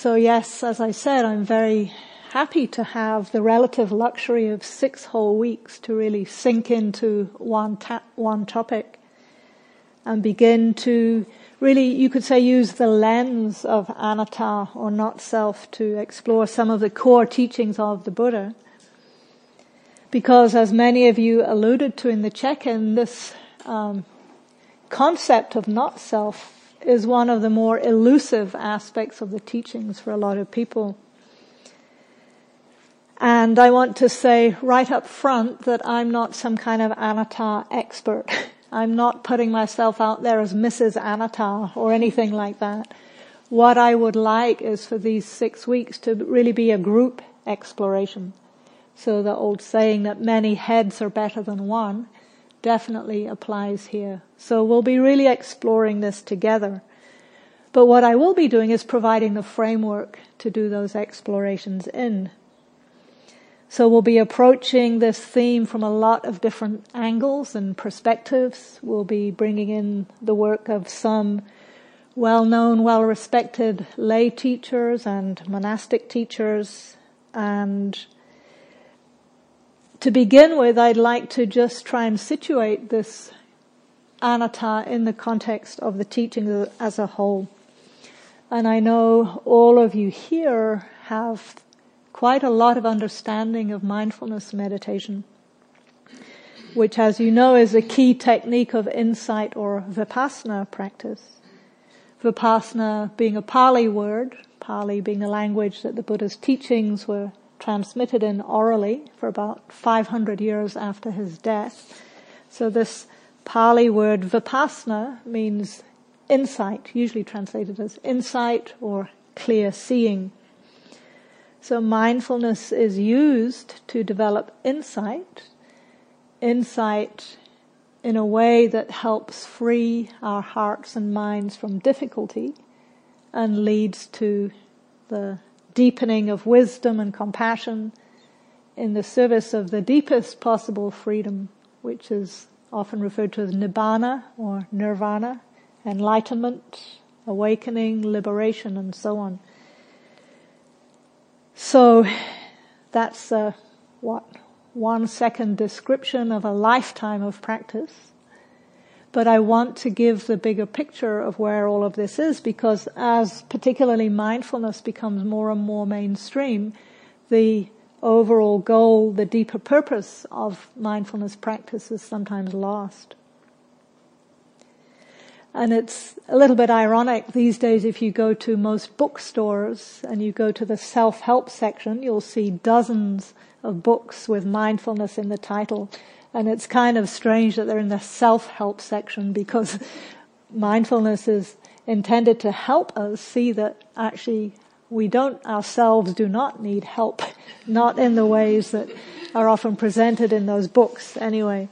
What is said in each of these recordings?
So yes, as I said, I'm very happy to have the relative luxury of six whole weeks to really sink into one ta- one topic and begin to really, you could say, use the lens of anatta or not self to explore some of the core teachings of the Buddha. Because as many of you alluded to in the check-in, this um, concept of not self is one of the more elusive aspects of the teachings for a lot of people. And I want to say right up front that I'm not some kind of anatta expert. I'm not putting myself out there as Mrs. Anatta or anything like that. What I would like is for these six weeks to really be a group exploration. So the old saying that many heads are better than one definitely applies here. So we'll be really exploring this together. But what I will be doing is providing the framework to do those explorations in. So we'll be approaching this theme from a lot of different angles and perspectives. We'll be bringing in the work of some well-known, well-respected lay teachers and monastic teachers. And to begin with, I'd like to just try and situate this anatta in the context of the teaching as a whole. And I know all of you here have quite a lot of understanding of mindfulness meditation, which as you know is a key technique of insight or vipassana practice. Vipassana being a Pali word, Pali being the language that the Buddha's teachings were transmitted in orally for about 500 years after his death. So this Pali word vipassana means insight, usually translated as insight or clear seeing. So mindfulness is used to develop insight, insight in a way that helps free our hearts and minds from difficulty and leads to the deepening of wisdom and compassion in the service of the deepest possible freedom, which is often referred to as nibbana or nirvana, enlightenment, awakening, liberation, and so on. So that's a, what, one second description of a lifetime of practice. But I want to give the bigger picture of where all of this is because as particularly mindfulness becomes more and more mainstream, the overall goal, the deeper purpose of mindfulness practice is sometimes lost. And it's a little bit ironic these days if you go to most bookstores and you go to the self-help section, you'll see dozens of books with mindfulness in the title. And it's kind of strange that they're in the self-help section because mindfulness is intended to help us see that actually we don't ourselves do not need help, not in the ways that are often presented in those books anyway.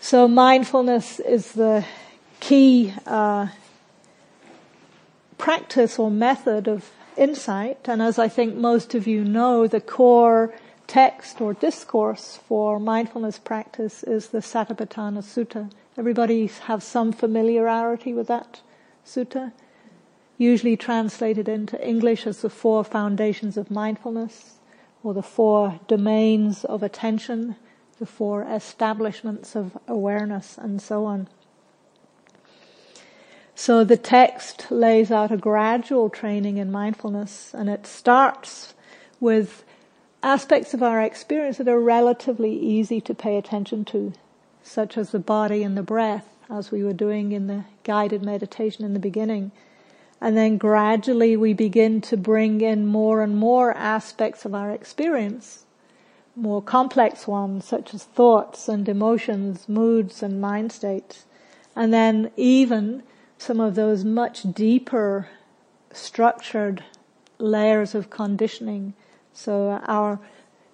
So mindfulness is the key uh, practice or method of insight. And as I think most of you know, the core text or discourse for mindfulness practice is the Satipatthana Sutta. Everybody have some familiarity with that sutta? Usually translated into English as the four foundations of mindfulness or the four domains of attention, the four establishments of awareness and so on. So the text lays out a gradual training in mindfulness and it starts with aspects of our experience that are relatively easy to pay attention to, such as the body and the breath, as we were doing in the guided meditation in the beginning. And then gradually we begin to bring in more and more aspects of our experience, more complex ones, such as thoughts and emotions, moods and mind states. And then even some of those much deeper structured layers of conditioning. So our,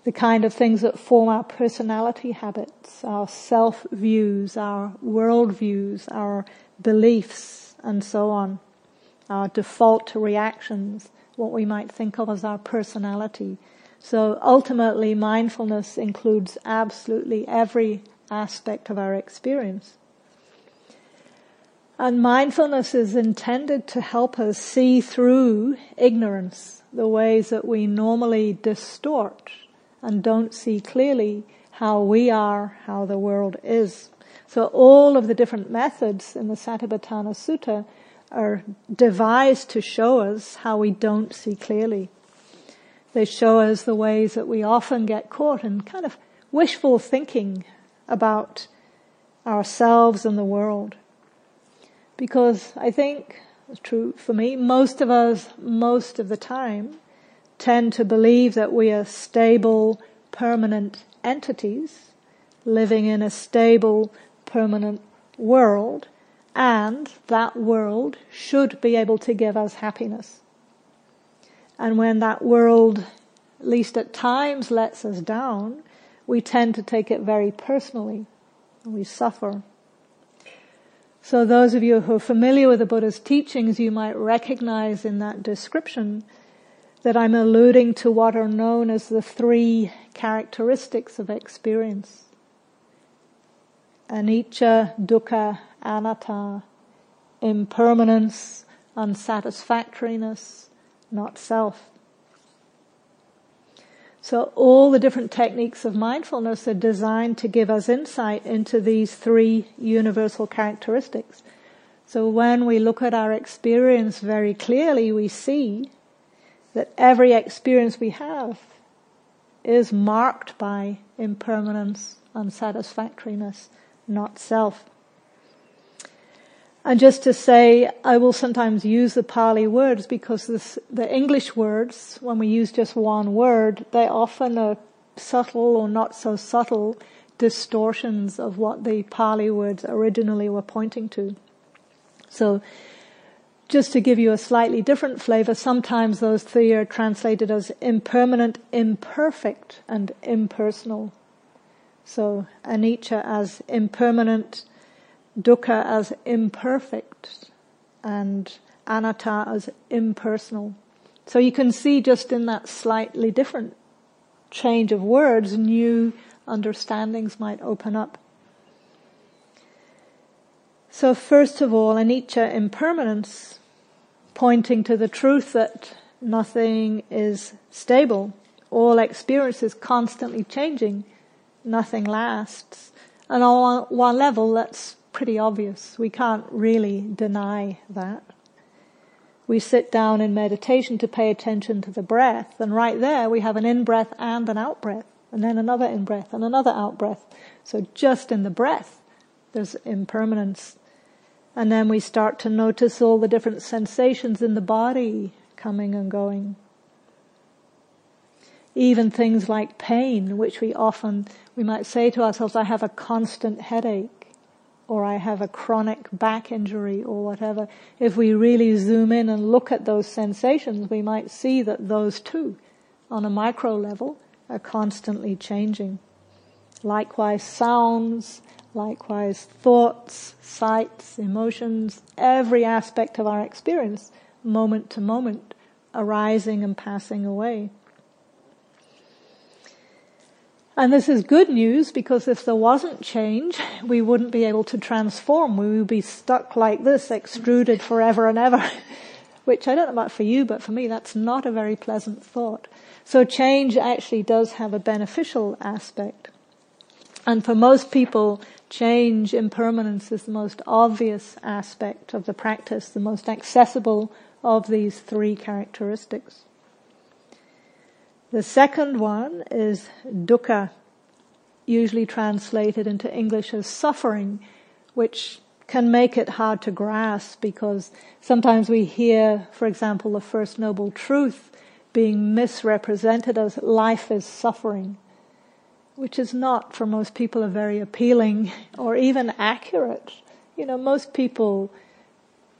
the kind of things that form our personality habits, our self views, our world views, our beliefs, and so on. Our default reactions, what we might think of as our personality. So ultimately mindfulness includes absolutely every aspect of our experience. And mindfulness is intended to help us see through ignorance, the ways that we normally distort and don't see clearly how we are, how the world is. So all of the different methods in the Satipatthana Sutta are devised to show us how we don't see clearly. They show us the ways that we often get caught in kind of wishful thinking about ourselves and the world. Because I think, it's true for me, most of us, most of the time, tend to believe that we are stable, permanent entities living in a stable, permanent world, and that world should be able to give us happiness. And when that world, at least at times, lets us down, we tend to take it very personally. We suffer. So those of you who are familiar with the Buddha's teachings, you might recognize in that description that I'm alluding to what are known as the three characteristics of experience. Anicca, dukkha, anatta, impermanence, unsatisfactoriness, not self. So all the different techniques of mindfulness are designed to give us insight into these three universal characteristics. So when we look at our experience very clearly, we see that every experience we have is marked by impermanence, unsatisfactoriness, not self. And just to say, I will sometimes use the Pali words because this, the English words, when we use just one word, they often are subtle or not so subtle distortions of what the Pali words originally were pointing to. So, just to give you a slightly different flavor, sometimes those three are translated as impermanent, imperfect, and impersonal. So, anicca as impermanent, dukkha as imperfect and anatta as impersonal. So you can see just in that slightly different change of words, new understandings might open up. So first of all, anicca impermanence, pointing to the truth that nothing is stable. All experience is constantly changing. Nothing lasts. And on one level, that's pretty obvious. We can't really deny that. We sit down in meditation to pay attention to the breath, and right there we have an in-breath and an out-breath, and then another in-breath and another out-breath. So just in the breath, there's impermanence. And then we start to notice all the different sensations in the body coming and going. Even things like pain, which we often, we might say to ourselves, I have a constant headache or I have a chronic back injury or whatever, if we really zoom in and look at those sensations, we might see that those too, on a micro level, are constantly changing. Likewise, sounds, likewise, thoughts, sights, emotions, every aspect of our experience, moment to moment, arising and passing away. And this is good news because if there wasn't change, we wouldn't be able to transform. We would be stuck like this, extruded forever and ever. Which I don't know about for you, but for me that's not a very pleasant thought. So change actually does have a beneficial aspect. And for most people, change, impermanence is the most obvious aspect of the practice, the most accessible of these three characteristics. The second one is dukkha, usually translated into English as suffering, which can make it hard to grasp because sometimes we hear, for example, the First Noble Truth being misrepresented as life is suffering, which is not for most people a very appealing or even accurate. You know, most people,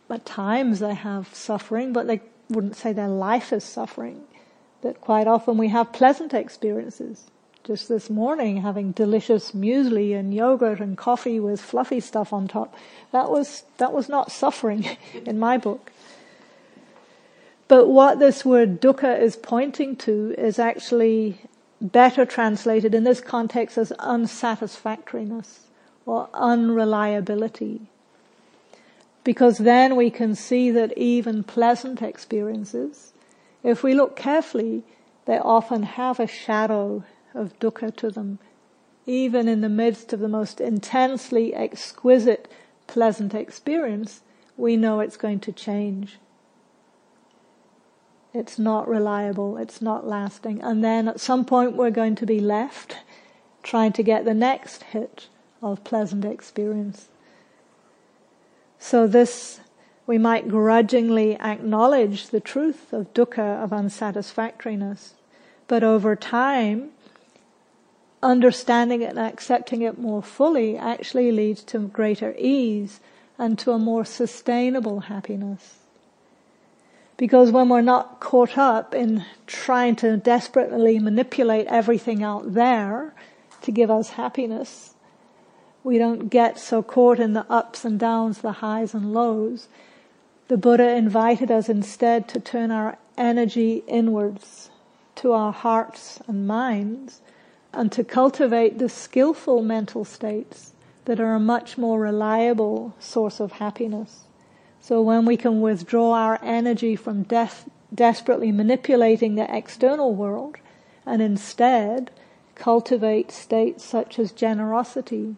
at times they have suffering, but they wouldn't say their life is suffering that quite often we have pleasant experiences. Just this morning, having delicious muesli and yogurt and coffee with fluffy stuff on top. That was, that was not suffering in my book. But what this word dukkha is pointing to is actually better translated in this context as unsatisfactoriness or unreliability. Because then we can see that even pleasant experiences, if we look carefully, they often have a shadow of dukkha to them. Even in the midst of the most intensely exquisite pleasant experience, we know it's going to change. It's not reliable, it's not lasting. And then at some point we're going to be left trying to get the next hit of pleasant experience. So this, we might grudgingly acknowledge the truth of dukkha, of unsatisfactoriness. But over time, understanding it and accepting it more fully actually leads to greater ease and to a more sustainable happiness. Because when we're not caught up in trying to desperately manipulate everything out there to give us happiness, we don't get so caught in the ups and downs, the highs and lows. The Buddha invited us instead to turn our energy inwards to our hearts and minds and to cultivate the skillful mental states that are a much more reliable source of happiness. So when we can withdraw our energy from desperately manipulating the external world and instead cultivate states such as generosity,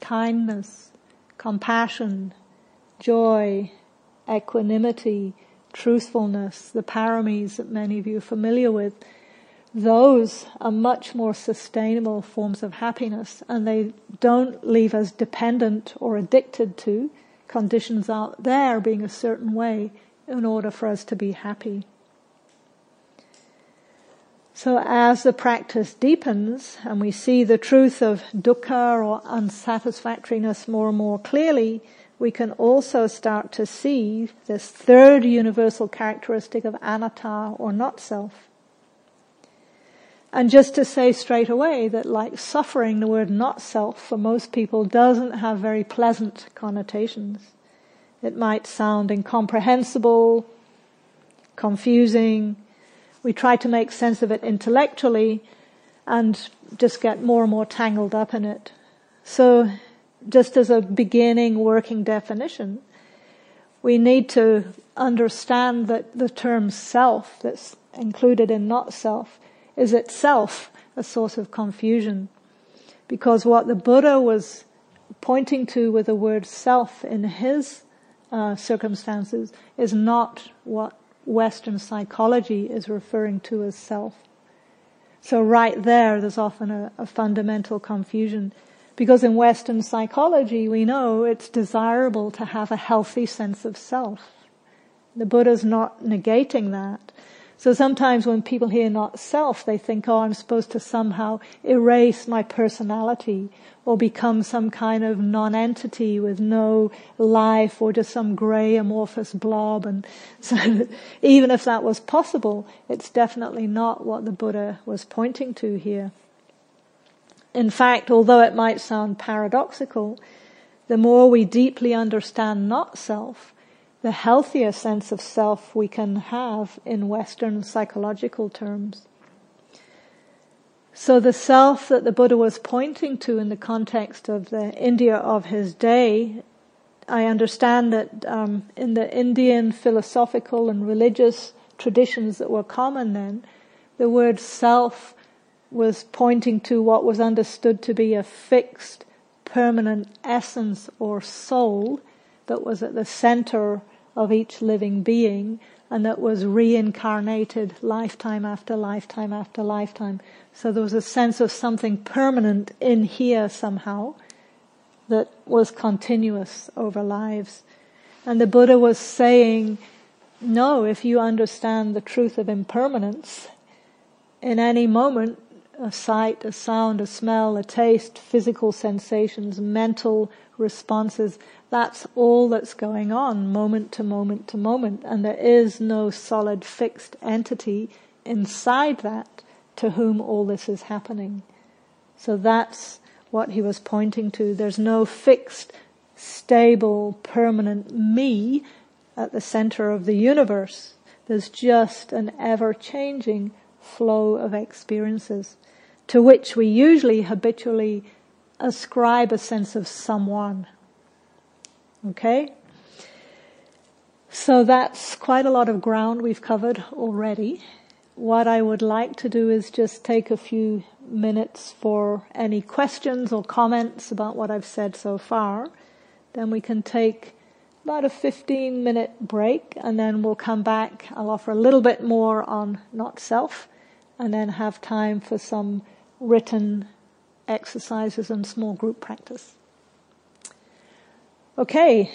kindness, compassion, joy, equanimity, truthfulness, the paramis that many of you are familiar with, those are much more sustainable forms of happiness and they don't leave us dependent or addicted to conditions out there being a certain way in order for us to be happy. So as the practice deepens and we see the truth of dukkha or unsatisfactoriness more and more clearly, we can also start to see this third universal characteristic of anatta or not self. And just to say straight away that like suffering, the word not self for most people doesn't have very pleasant connotations. It might sound incomprehensible, confusing. We try to make sense of it intellectually and just get more and more tangled up in it. So just as a beginning working definition, we need to understand that the term self that's included in not self is itself a source of confusion. Because what the Buddha was pointing to with the word self in his uh, circumstances is not what Western psychology is referring to as self. So right there, there's often a, a fundamental confusion. Because in Western psychology, we know it's desirable to have a healthy sense of self. The Buddha's not negating that. So sometimes when people hear not self, they think, oh, I'm supposed to somehow erase my personality or become some kind of non-entity with no life or just some grey amorphous blob. And so even if that was possible, it's definitely not what the Buddha was pointing to here. In fact, although it might sound paradoxical, the more we deeply understand not self, the healthier sense of self we can have in Western psychological terms. So the self that the Buddha was pointing to in the context of the India of his day, I understand that um, in the Indian philosophical and religious traditions that were common then, the word self was pointing to what was understood to be a fixed, permanent essence or soul that was at the center of each living being and that was reincarnated lifetime after lifetime after lifetime. So there was a sense of something permanent in here somehow that was continuous over lives. And the Buddha was saying, no, if you understand the truth of impermanence, in any moment, a sight, a sound, a smell, a taste, physical sensations, mental responses, that's all that's going on moment to moment to moment. And there is no solid fixed entity inside that to whom all this is happening. So that's what he was pointing to. There's no fixed, stable, permanent me at the center of the universe. There's just an ever changing flow of experiences to which we usually habitually ascribe a sense of someone. Okay? So that's quite a lot of ground we've covered already. What I would like to do is just take a few minutes for any questions or comments about what I've said so far. Then we can take about a 15 minute break and then we'll come back. I'll offer a little bit more on not self and then have time for some written exercises and small group practice. Okay,